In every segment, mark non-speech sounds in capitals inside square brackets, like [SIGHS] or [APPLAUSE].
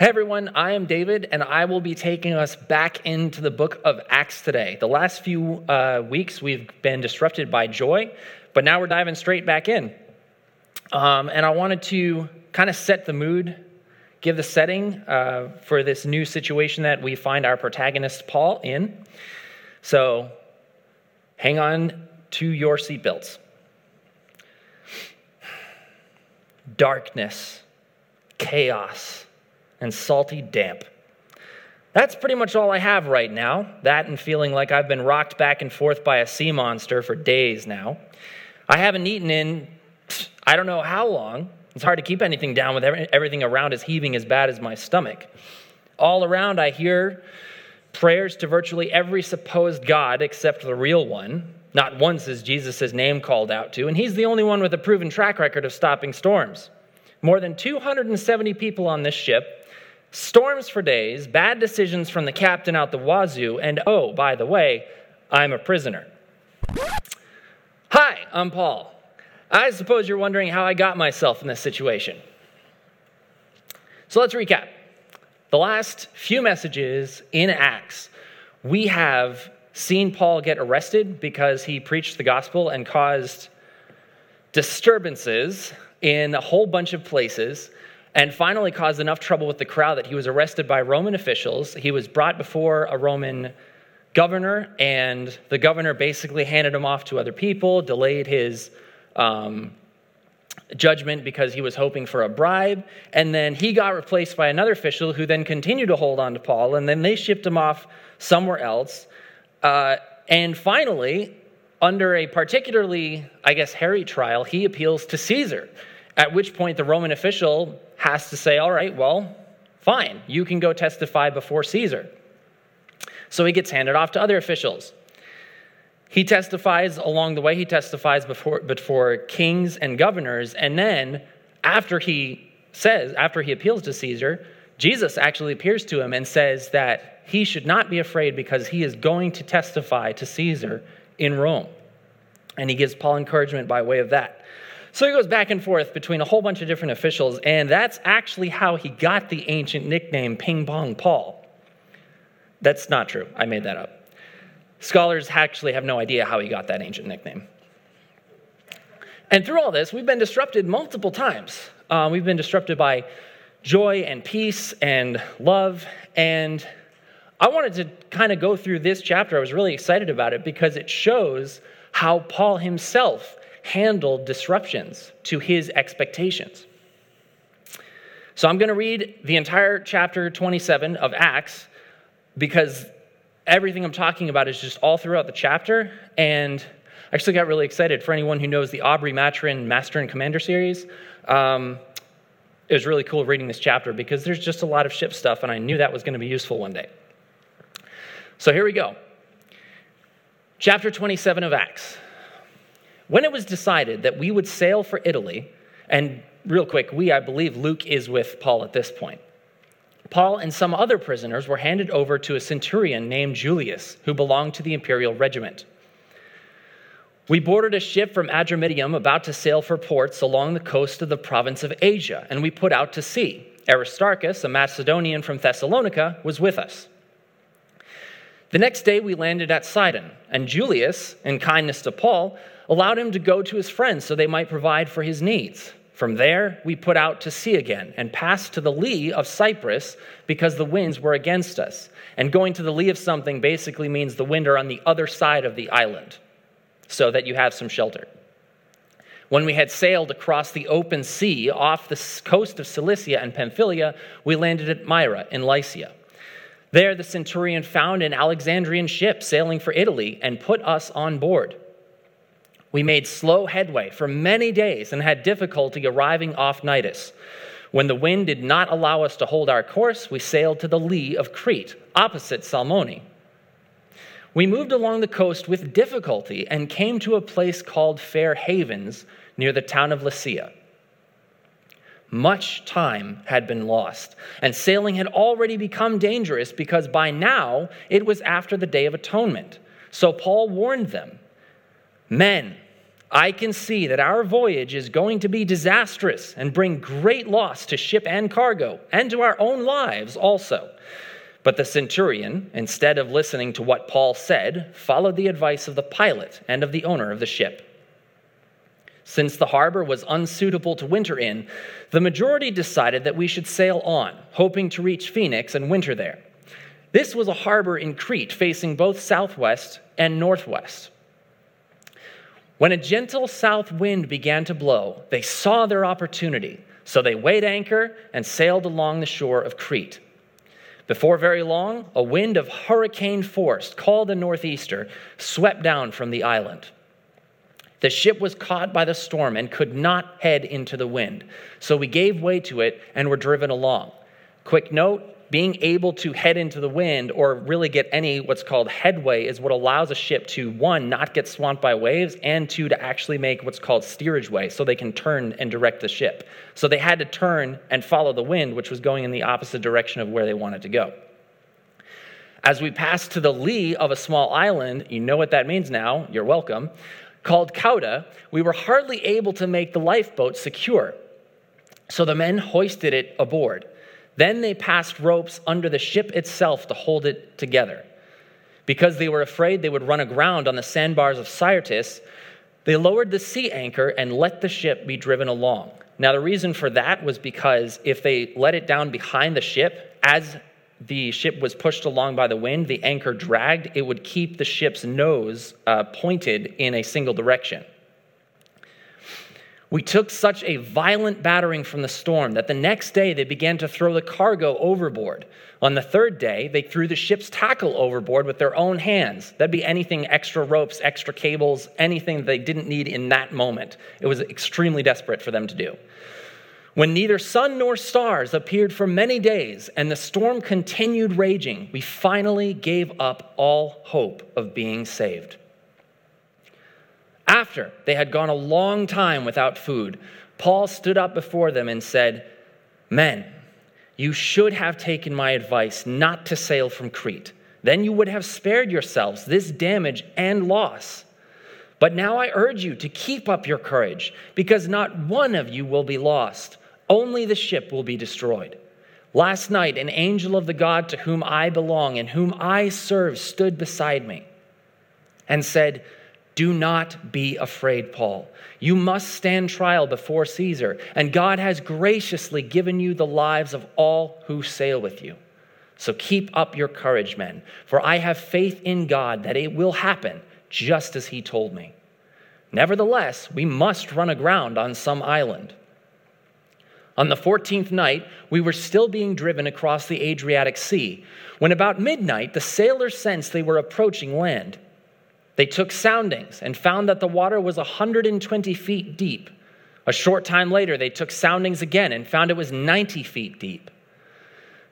Hey everyone, I am David, and I will be taking us back into the book of Acts today. The last few uh, weeks we've been disrupted by joy, but now we're diving straight back in. Um, and I wanted to kind of set the mood, give the setting uh, for this new situation that we find our protagonist Paul in. So hang on to your seatbelts. Darkness, chaos and salty damp. That's pretty much all I have right now. That and feeling like I've been rocked back and forth by a sea monster for days now. I haven't eaten in I don't know how long. It's hard to keep anything down with everything around is heaving as bad as my stomach. All around, I hear prayers to virtually every supposed God except the real one. Not once is Jesus' name called out to, and he's the only one with a proven track record of stopping storms. More than 270 people on this ship, storms for days, bad decisions from the captain out the wazoo, and oh, by the way, I'm a prisoner. Hi, I'm Paul. I suppose you're wondering how I got myself in this situation. So let's recap. The last few messages in Acts, we have seen Paul get arrested because he preached the gospel and caused disturbances in a whole bunch of places and finally caused enough trouble with the crowd that he was arrested by Roman officials. He was brought before a Roman governor, and the governor basically handed him off to other people, delayed his um, judgment because he was hoping for a bribe. And then he got replaced by another official who then continued to hold on to Paul, and then they shipped him off somewhere else. Uh, and finally, under a particularly, I guess, hairy trial, he appeals to Caesar. At which point, the Roman official has to say, All right, well, fine, you can go testify before Caesar. So he gets handed off to other officials. He testifies along the way, he testifies before, before kings and governors. And then, after he says, after he appeals to Caesar, Jesus actually appears to him and says that he should not be afraid because he is going to testify to Caesar in Rome. And he gives Paul encouragement by way of that. So he goes back and forth between a whole bunch of different officials, and that's actually how he got the ancient nickname Ping Pong Paul. That's not true. I made that up. Scholars actually have no idea how he got that ancient nickname. And through all this, we've been disrupted multiple times. Uh, we've been disrupted by joy and peace and love. And I wanted to kind of go through this chapter. I was really excited about it because it shows how Paul himself handled disruptions to his expectations. So I'm going to read the entire chapter 27 of Acts because everything I'm talking about is just all throughout the chapter. And I actually got really excited for anyone who knows the Aubrey Maturin Master and Commander series. Um, it was really cool reading this chapter because there's just a lot of ship stuff, and I knew that was going to be useful one day. So here we go. Chapter 27 of Acts. When it was decided that we would sail for Italy, and real quick, we, I believe Luke is with Paul at this point. Paul and some other prisoners were handed over to a centurion named Julius, who belonged to the imperial regiment. We boarded a ship from Adramyttium about to sail for ports along the coast of the province of Asia, and we put out to sea. Aristarchus, a Macedonian from Thessalonica, was with us. The next day we landed at Sidon, and Julius, in kindness to Paul, allowed him to go to his friends so they might provide for his needs. From there, we put out to sea again and passed to the lee of Cyprus because the winds were against us. And going to the lee of something basically means the wind are on the other side of the island so that you have some shelter. When we had sailed across the open sea off the coast of Cilicia and Pamphylia, we landed at Myra in Lycia. There, the centurion found an Alexandrian ship sailing for Italy and put us on board. We made slow headway for many days and had difficulty arriving off Cnidus. When the wind did not allow us to hold our course, we sailed to the lee of Crete, opposite Salmone. We moved along the coast with difficulty and came to a place called Fair Havens near the town of Lycia. Much time had been lost, and sailing had already become dangerous because by now it was after the Day of Atonement. So Paul warned them Men, I can see that our voyage is going to be disastrous and bring great loss to ship and cargo, and to our own lives also. But the centurion, instead of listening to what Paul said, followed the advice of the pilot and of the owner of the ship. Since the harbor was unsuitable to winter in, the majority decided that we should sail on, hoping to reach Phoenix and winter there. This was a harbor in Crete facing both southwest and northwest. When a gentle south wind began to blow, they saw their opportunity, so they weighed anchor and sailed along the shore of Crete. Before very long, a wind of hurricane force, called a northeaster, swept down from the island. The ship was caught by the storm and could not head into the wind, so we gave way to it and were driven along. Quick note being able to head into the wind or really get any what's called headway is what allows a ship to one not get swamped by waves and two to actually make what's called steerage way so they can turn and direct the ship. So they had to turn and follow the wind which was going in the opposite direction of where they wanted to go. As we passed to the lee of a small island you know what that means now you're welcome called Cauda, we were hardly able to make the lifeboat secure. So the men hoisted it aboard then they passed ropes under the ship itself to hold it together. Because they were afraid they would run aground on the sandbars of Syrtis, they lowered the sea anchor and let the ship be driven along. Now, the reason for that was because if they let it down behind the ship, as the ship was pushed along by the wind, the anchor dragged, it would keep the ship's nose uh, pointed in a single direction. We took such a violent battering from the storm that the next day they began to throw the cargo overboard. On the third day, they threw the ship's tackle overboard with their own hands. That'd be anything extra ropes, extra cables, anything they didn't need in that moment. It was extremely desperate for them to do. When neither sun nor stars appeared for many days and the storm continued raging, we finally gave up all hope of being saved. After they had gone a long time without food, Paul stood up before them and said, Men, you should have taken my advice not to sail from Crete. Then you would have spared yourselves this damage and loss. But now I urge you to keep up your courage, because not one of you will be lost, only the ship will be destroyed. Last night, an angel of the God to whom I belong and whom I serve stood beside me and said, do not be afraid, Paul. You must stand trial before Caesar, and God has graciously given you the lives of all who sail with you. So keep up your courage, men, for I have faith in God that it will happen just as he told me. Nevertheless, we must run aground on some island. On the 14th night, we were still being driven across the Adriatic Sea when about midnight the sailors sensed they were approaching land. They took soundings and found that the water was 120 feet deep. A short time later, they took soundings again and found it was 90 feet deep.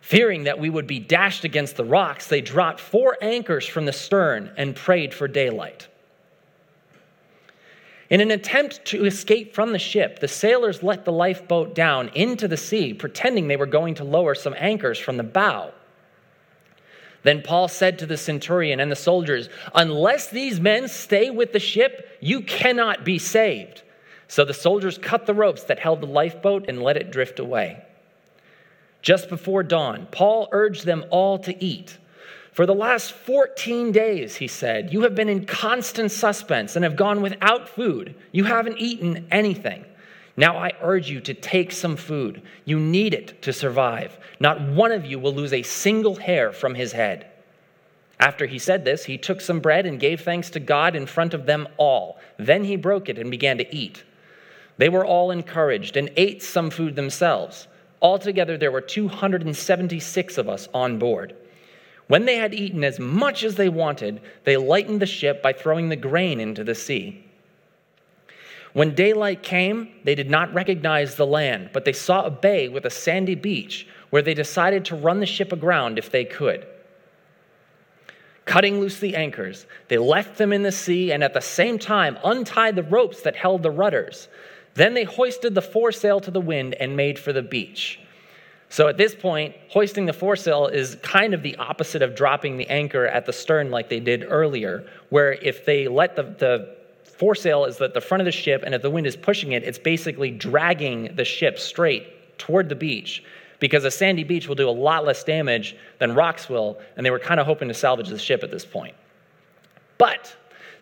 Fearing that we would be dashed against the rocks, they dropped four anchors from the stern and prayed for daylight. In an attempt to escape from the ship, the sailors let the lifeboat down into the sea, pretending they were going to lower some anchors from the bow. Then Paul said to the centurion and the soldiers, Unless these men stay with the ship, you cannot be saved. So the soldiers cut the ropes that held the lifeboat and let it drift away. Just before dawn, Paul urged them all to eat. For the last 14 days, he said, you have been in constant suspense and have gone without food. You haven't eaten anything. Now I urge you to take some food. You need it to survive. Not one of you will lose a single hair from his head. After he said this, he took some bread and gave thanks to God in front of them all. Then he broke it and began to eat. They were all encouraged and ate some food themselves. Altogether, there were 276 of us on board. When they had eaten as much as they wanted, they lightened the ship by throwing the grain into the sea. When daylight came, they did not recognize the land, but they saw a bay with a sandy beach where they decided to run the ship aground if they could. Cutting loose the anchors, they left them in the sea and at the same time untied the ropes that held the rudders. Then they hoisted the foresail to the wind and made for the beach. So at this point, hoisting the foresail is kind of the opposite of dropping the anchor at the stern like they did earlier, where if they let the, the foresail is at the front of the ship, and if the wind is pushing it, it's basically dragging the ship straight toward the beach because a sandy beach will do a lot less damage than rocks will, and they were kind of hoping to salvage the ship at this point. But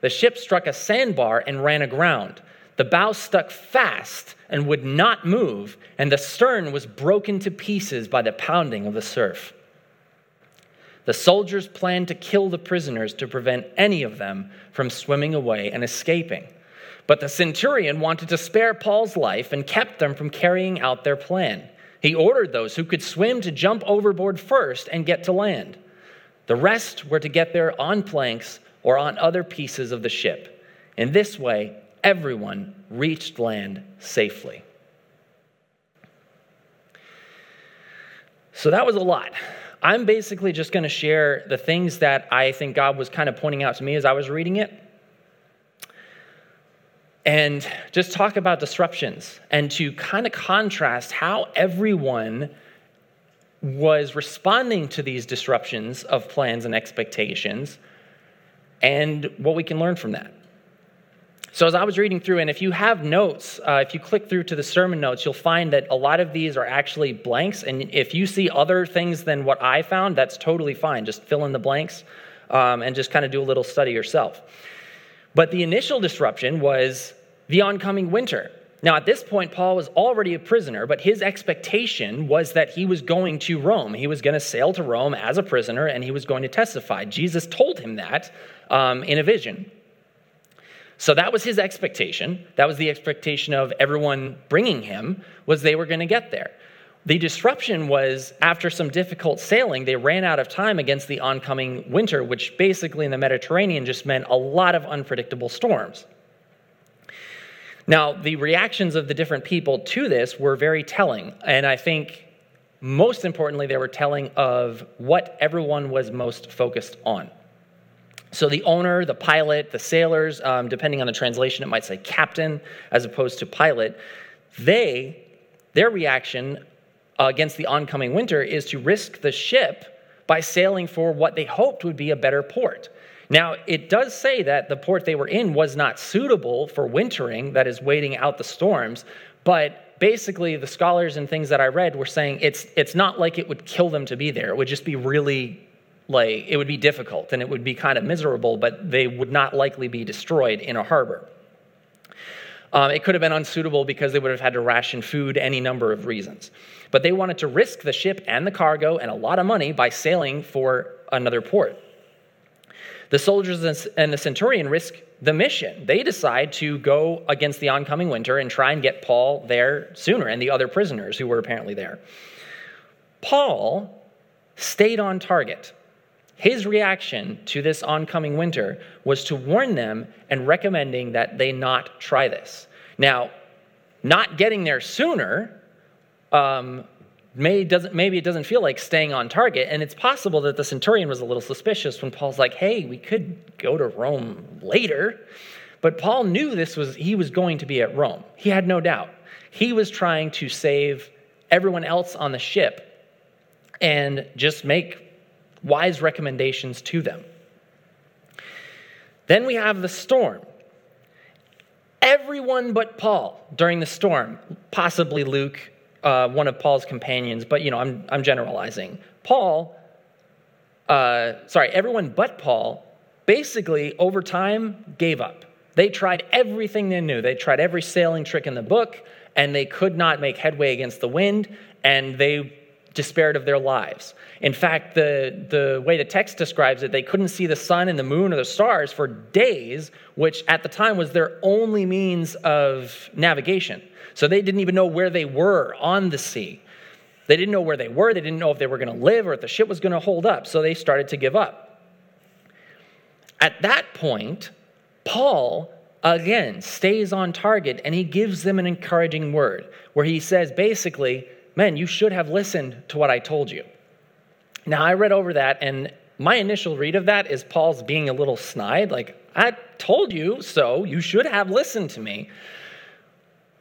the ship struck a sandbar and ran aground. The bow stuck fast and would not move, and the stern was broken to pieces by the pounding of the surf. The soldiers planned to kill the prisoners to prevent any of them from swimming away and escaping. But the centurion wanted to spare Paul's life and kept them from carrying out their plan. He ordered those who could swim to jump overboard first and get to land. The rest were to get there on planks or on other pieces of the ship. In this way, everyone reached land safely. So that was a lot. I'm basically just going to share the things that I think God was kind of pointing out to me as I was reading it. And just talk about disruptions and to kind of contrast how everyone was responding to these disruptions of plans and expectations and what we can learn from that. So, as I was reading through, and if you have notes, uh, if you click through to the sermon notes, you'll find that a lot of these are actually blanks. And if you see other things than what I found, that's totally fine. Just fill in the blanks um, and just kind of do a little study yourself. But the initial disruption was the oncoming winter. Now, at this point, Paul was already a prisoner, but his expectation was that he was going to Rome. He was going to sail to Rome as a prisoner and he was going to testify. Jesus told him that um, in a vision. So that was his expectation. That was the expectation of everyone bringing him was they were going to get there. The disruption was after some difficult sailing, they ran out of time against the oncoming winter, which basically in the Mediterranean just meant a lot of unpredictable storms. Now, the reactions of the different people to this were very telling, and I think most importantly, they were telling of what everyone was most focused on. So the owner, the pilot, the sailors, um, depending on the translation, it might say captain as opposed to pilot. They, their reaction against the oncoming winter is to risk the ship by sailing for what they hoped would be a better port. Now, it does say that the port they were in was not suitable for wintering, that is, waiting out the storms, but basically the scholars and things that I read were saying it's, it's not like it would kill them to be there. It would just be really like it would be difficult and it would be kind of miserable, but they would not likely be destroyed in a harbor. Um, it could have been unsuitable because they would have had to ration food, any number of reasons. But they wanted to risk the ship and the cargo and a lot of money by sailing for another port. The soldiers and the centurion risk the mission. They decide to go against the oncoming winter and try and get Paul there sooner and the other prisoners who were apparently there. Paul stayed on target. His reaction to this oncoming winter was to warn them and recommending that they not try this. Now, not getting there sooner um, may doesn't, maybe it doesn't feel like staying on target. And it's possible that the centurion was a little suspicious when Paul's like, hey, we could go to Rome later. But Paul knew this was, he was going to be at Rome. He had no doubt. He was trying to save everyone else on the ship and just make wise recommendations to them. Then we have the storm. Everyone but Paul during the storm, possibly Luke, uh, one of Paul's companions, but you know, I'm, I'm generalizing. Paul, uh, sorry, everyone but Paul basically over time gave up. They tried everything they knew. They tried every sailing trick in the book, and they could not make headway against the wind, and they despaired of their lives. In fact, the, the way the text describes it, they couldn't see the sun and the moon or the stars for days, which at the time was their only means of navigation. So they didn't even know where they were on the sea. They didn't know where they were. They didn't know if they were going to live or if the ship was going to hold up. So they started to give up. At that point, Paul again stays on target and he gives them an encouraging word where he says basically, Men, you should have listened to what I told you. Now, I read over that, and my initial read of that is Paul's being a little snide, like, I told you so, you should have listened to me.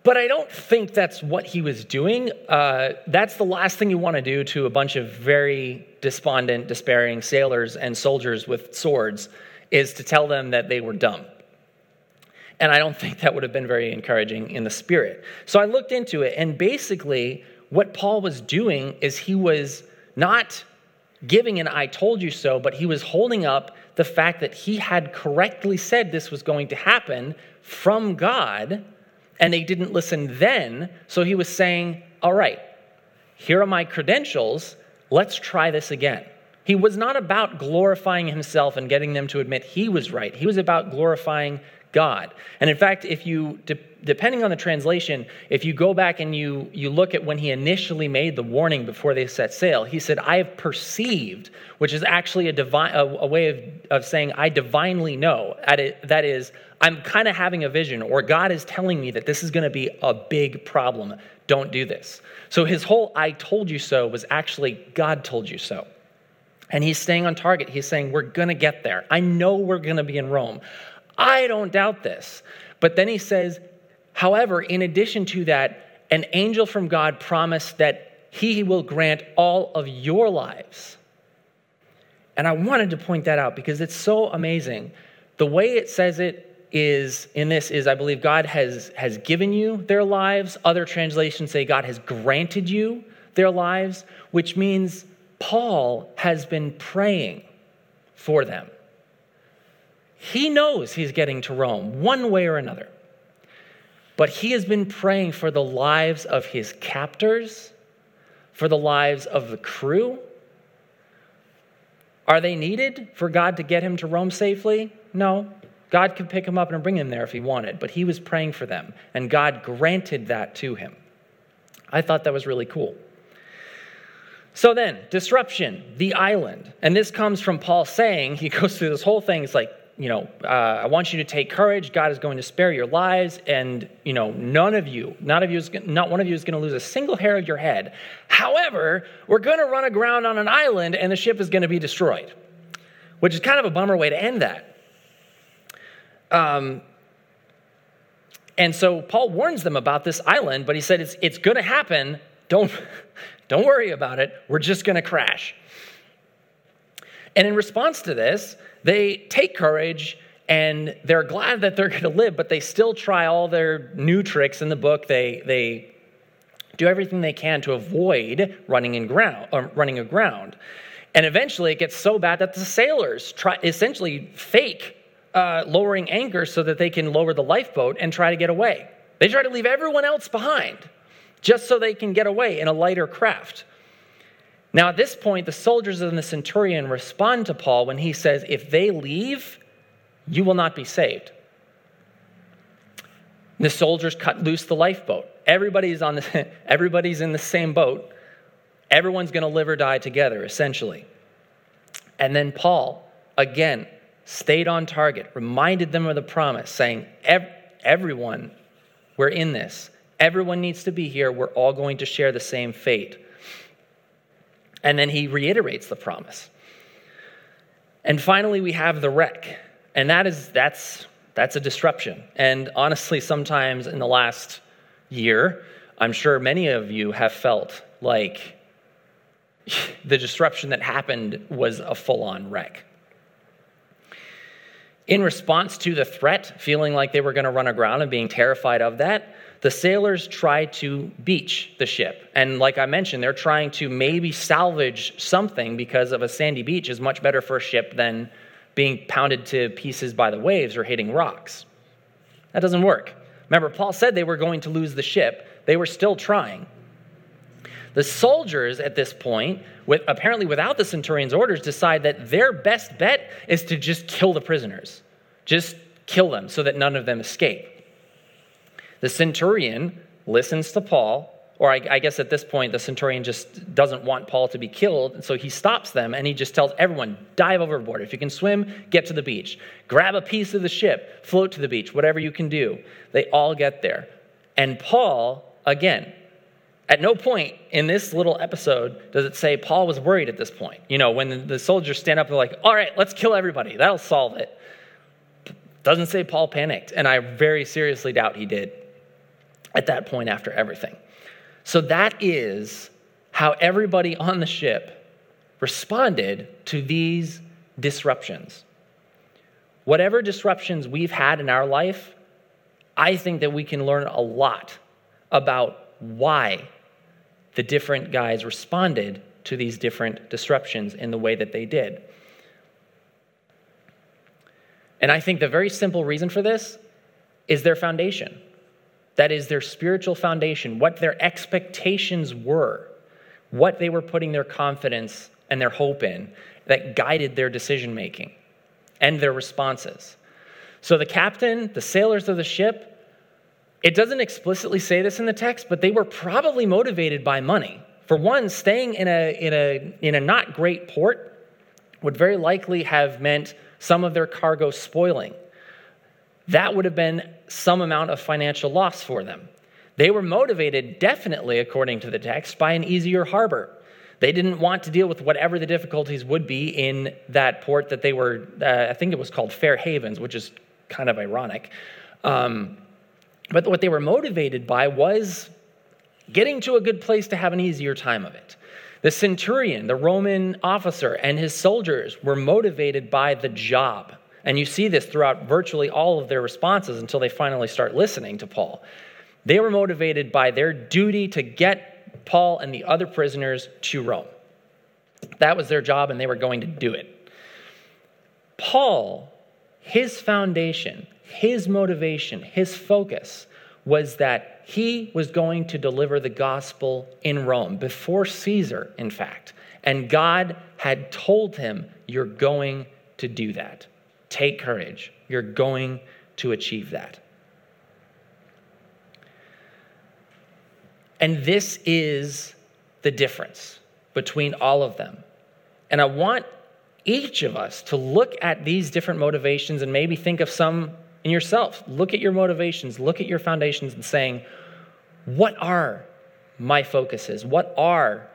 But I don't think that's what he was doing. Uh, that's the last thing you want to do to a bunch of very despondent, despairing sailors and soldiers with swords, is to tell them that they were dumb. And I don't think that would have been very encouraging in the spirit. So I looked into it, and basically, what Paul was doing is he was not giving an I told you so, but he was holding up the fact that he had correctly said this was going to happen from God, and they didn't listen then. So he was saying, All right, here are my credentials. Let's try this again. He was not about glorifying himself and getting them to admit he was right. He was about glorifying God. And in fact, if you, de- depending on the translation, if you go back and you, you look at when he initially made the warning before they set sail, he said, I have perceived, which is actually a, divine, a, a way of, of saying, I divinely know. That is, I'm kind of having a vision, or God is telling me that this is going to be a big problem. Don't do this. So his whole I told you so was actually God told you so. And he's staying on target. He's saying, We're going to get there. I know we're going to be in Rome. I don't doubt this. But then he says, However, in addition to that, an angel from God promised that he will grant all of your lives. And I wanted to point that out because it's so amazing. The way it says it is in this is I believe God has has given you their lives. Other translations say God has granted you their lives, which means Paul has been praying for them. He knows he's getting to Rome one way or another. But he has been praying for the lives of his captors, for the lives of the crew. Are they needed for God to get him to Rome safely? No. God could pick him up and bring him there if he wanted, but he was praying for them, and God granted that to him. I thought that was really cool. So then, disruption, the island. And this comes from Paul saying, [LAUGHS] he goes through this whole thing. It's like, you know, uh, I want you to take courage. God is going to spare your lives. And, you know, none of you, none of you is, not one of you is going to lose a single hair of your head. However, we're going to run aground on an island and the ship is going to be destroyed, which is kind of a bummer way to end that. Um, and so Paul warns them about this island, but he said it's, it's going to happen. Don't, [LAUGHS] don't worry about it. We're just going to crash. And in response to this, they take courage and they're glad that they're [LAUGHS] going to live, but they still try all their new tricks in the book. They, they do everything they can to avoid running, in ground, running aground. And eventually it gets so bad that the sailors try essentially fake uh, lowering anchor so that they can lower the lifeboat and try to get away. They try to leave everyone else behind just so they can get away in a lighter craft. Now, at this point, the soldiers and the centurion respond to Paul when he says, If they leave, you will not be saved. The soldiers cut loose the lifeboat. Everybody's, on the, [LAUGHS] everybody's in the same boat. Everyone's going to live or die together, essentially. And then Paul, again, stayed on target, reminded them of the promise, saying, Everyone, we're in this. Everyone needs to be here. We're all going to share the same fate. And then he reiterates the promise. And finally, we have the wreck. And that is, that's, that's a disruption. And honestly, sometimes in the last year, I'm sure many of you have felt like [LAUGHS] the disruption that happened was a full on wreck. In response to the threat, feeling like they were going to run aground and being terrified of that, the sailors try to beach the ship. And like I mentioned, they're trying to maybe salvage something because of a sandy beach is much better for a ship than being pounded to pieces by the waves or hitting rocks. That doesn't work. Remember, Paul said they were going to lose the ship. They were still trying. The soldiers at this point, with, apparently without the centurion's orders, decide that their best bet is to just kill the prisoners. Just kill them so that none of them escape. The centurion listens to Paul, or I, I, guess at this point, the centurion just doesn't want Paul to be killed. So he stops them and he just tells everyone dive overboard. If you can swim, get to the beach. Grab a piece of the ship, float to the beach, whatever you can do. They all get there. And Paul, again, at no point in this little episode does it say Paul was worried at this point. You know, when the soldiers stand up, and they're like, all right, let's kill everybody. That'll solve it. Doesn't say Paul panicked. And I very seriously doubt he did at that point after everything. So that is how everybody on the ship responded to these disruptions. Whatever disruptions we've had in our life, I think that we can learn a lot about why the different guys responded to these different disruptions in the way that they did. And I think the very simple reason for this is their foundation. That is their spiritual foundation, what their expectations were, what they were putting their confidence and their hope in that guided their decision making and their responses. So the captain, the sailors of the ship, it doesn't explicitly say this in the text, but they were probably motivated by money. For one, staying in a, in a, in a not great port would very likely have meant some of their cargo spoiling. That would have been some amount of financial loss for them. They were motivated, definitely, according to the text, by an easier harbor. They didn't want to deal with whatever the difficulties would be in that port that they were, uh, I think it was called Fair Havens, which is kind of ironic. Um, but what they were motivated by was getting to a good place to have an easier time of it. The centurion, the Roman officer, and his soldiers were motivated by the job. And you see this throughout virtually all of their responses until they finally start listening to Paul. They were motivated by their duty to get Paul and the other prisoners to Rome. That was their job, and they were going to do it. Paul, his foundation, his motivation, his focus was that he was going to deliver the gospel in Rome, before Caesar, in fact. And God had told him, You're going to do that. Take courage. You're going to achieve that. And this is the difference between all of them. And I want each of us to look at these different motivations and maybe think of some in yourself. Look at your motivations, look at your foundations, and saying, what are my focuses? What are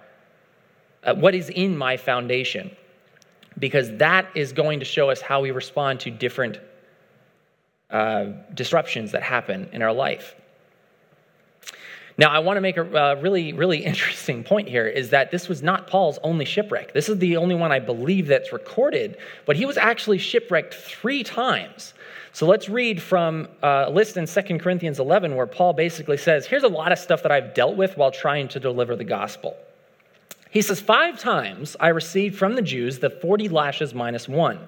uh, what is in my foundation? Because that is going to show us how we respond to different uh, disruptions that happen in our life. Now, I want to make a uh, really, really [LAUGHS] interesting point here is that this was not Paul's only shipwreck. This is the only one I believe that's recorded, but he was actually shipwrecked three times. So let's read from uh, a list in 2 Corinthians 11 where Paul basically says, Here's a lot of stuff that I've dealt with while trying to deliver the gospel. He says, Five times I received from the Jews the 40 lashes minus one.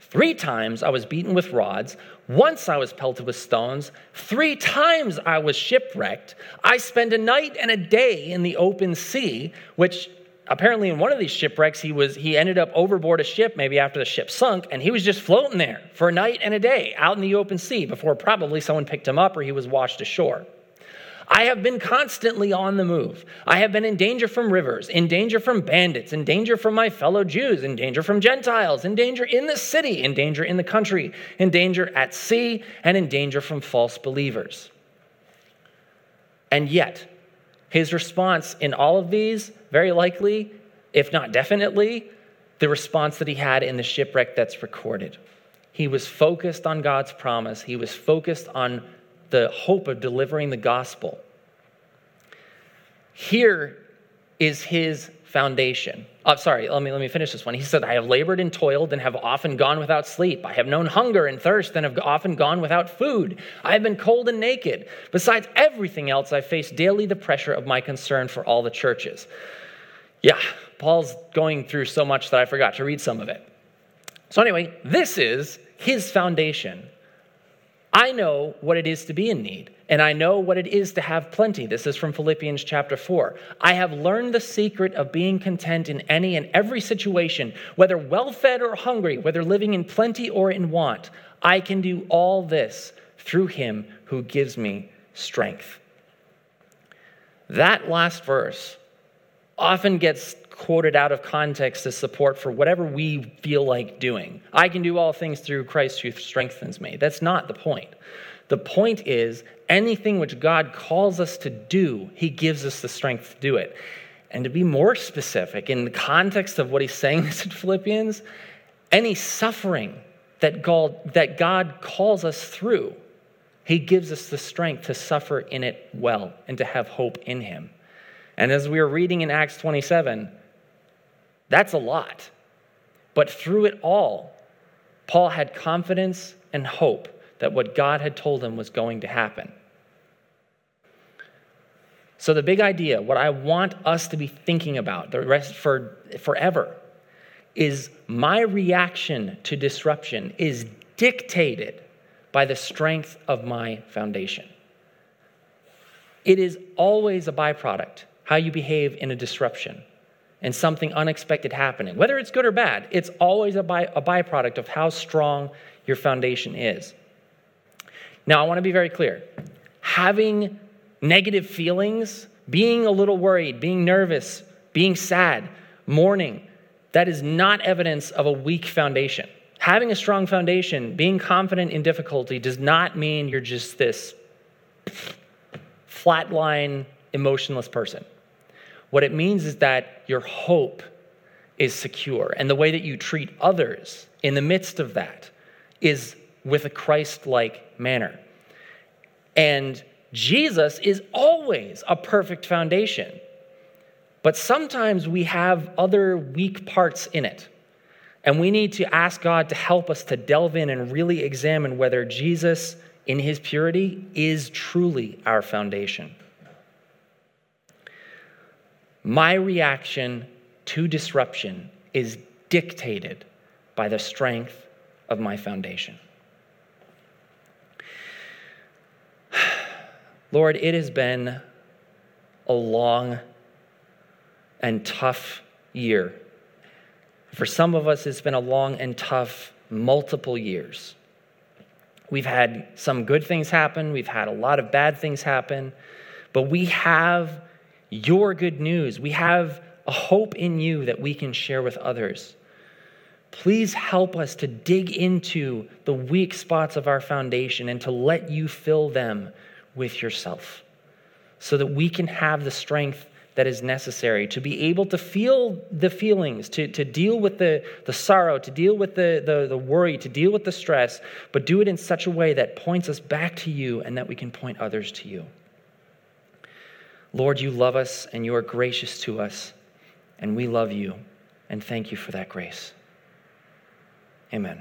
Three times I was beaten with rods. Once I was pelted with stones. Three times I was shipwrecked. I spent a night and a day in the open sea, which apparently in one of these shipwrecks he was he ended up overboard a ship maybe after the ship sunk and he was just floating there for a night and a day out in the open sea before probably someone picked him up or he was washed ashore I have been constantly on the move. I have been in danger from rivers, in danger from bandits, in danger from my fellow Jews, in danger from Gentiles, in danger in the city, in danger in the country, in danger at sea, and in danger from false believers. And yet, his response in all of these, very likely, if not definitely, the response that he had in the shipwreck that's recorded. He was focused on God's promise, he was focused on the hope of delivering the gospel. Here is his foundation. Oh, sorry, let me, let me finish this one. He said, I have labored and toiled and have often gone without sleep. I have known hunger and thirst and have often gone without food. I have been cold and naked. Besides everything else, I face daily the pressure of my concern for all the churches. Yeah, Paul's going through so much that I forgot to read some of it. So, anyway, this is his foundation. I know what it is to be in need, and I know what it is to have plenty. This is from Philippians chapter 4. I have learned the secret of being content in any and every situation, whether well fed or hungry, whether living in plenty or in want. I can do all this through him who gives me strength. That last verse often gets quoted out of context as support for whatever we feel like doing. I can do all things through Christ who strengthens me. That's not the point. The point is, anything which God calls us to do, He gives us the strength to do it. And to be more specific, in the context of what He's saying this in [LAUGHS] Philippians, any suffering that God, that God calls us through, He gives us the strength to suffer in it well and to have hope in Him. And as we are reading in Acts 27, that's a lot. But through it all, Paul had confidence and hope that what God had told him was going to happen. So, the big idea, what I want us to be thinking about the rest for forever, is my reaction to disruption is dictated by the strength of my foundation. It is always a byproduct how you behave in a disruption and something unexpected happening. Whether it's good or bad, it's always a, by, a byproduct of how strong your foundation is. Now, I want to be very clear. Having negative feelings, being a little worried, being nervous, being sad, mourning, that is not evidence of a weak foundation. Having a strong foundation, being confident in difficulty, does not mean you're just this flatline, emotionless person. What it means is that your hope is secure, and the way that you treat others in the midst of that is with a Christ like manner. And Jesus is always a perfect foundation. But sometimes we have other weak parts in it. And we need to ask God to help us to delve in and really examine whether Jesus, in his purity, is truly our foundation. My reaction to disruption is dictated by the strength of my foundation. [SIGHS] Lord, it has been a long and tough year. For some of us, it's been a long and tough multiple years. We've had some good things happen, we've had a lot of bad things happen, but we have your good news. We have a hope in you that we can share with others. Please help us to dig into the weak spots of our foundation and to let you fill them with yourself so that we can have the strength that is necessary to be able to feel the feelings, to, to deal with the, the sorrow, to deal with the, the, the worry, to deal with the stress, but do it in such a way that points us back to you and that we can point others to you. Lord, you love us and you are gracious to us, and we love you, and thank you for that grace. Amen.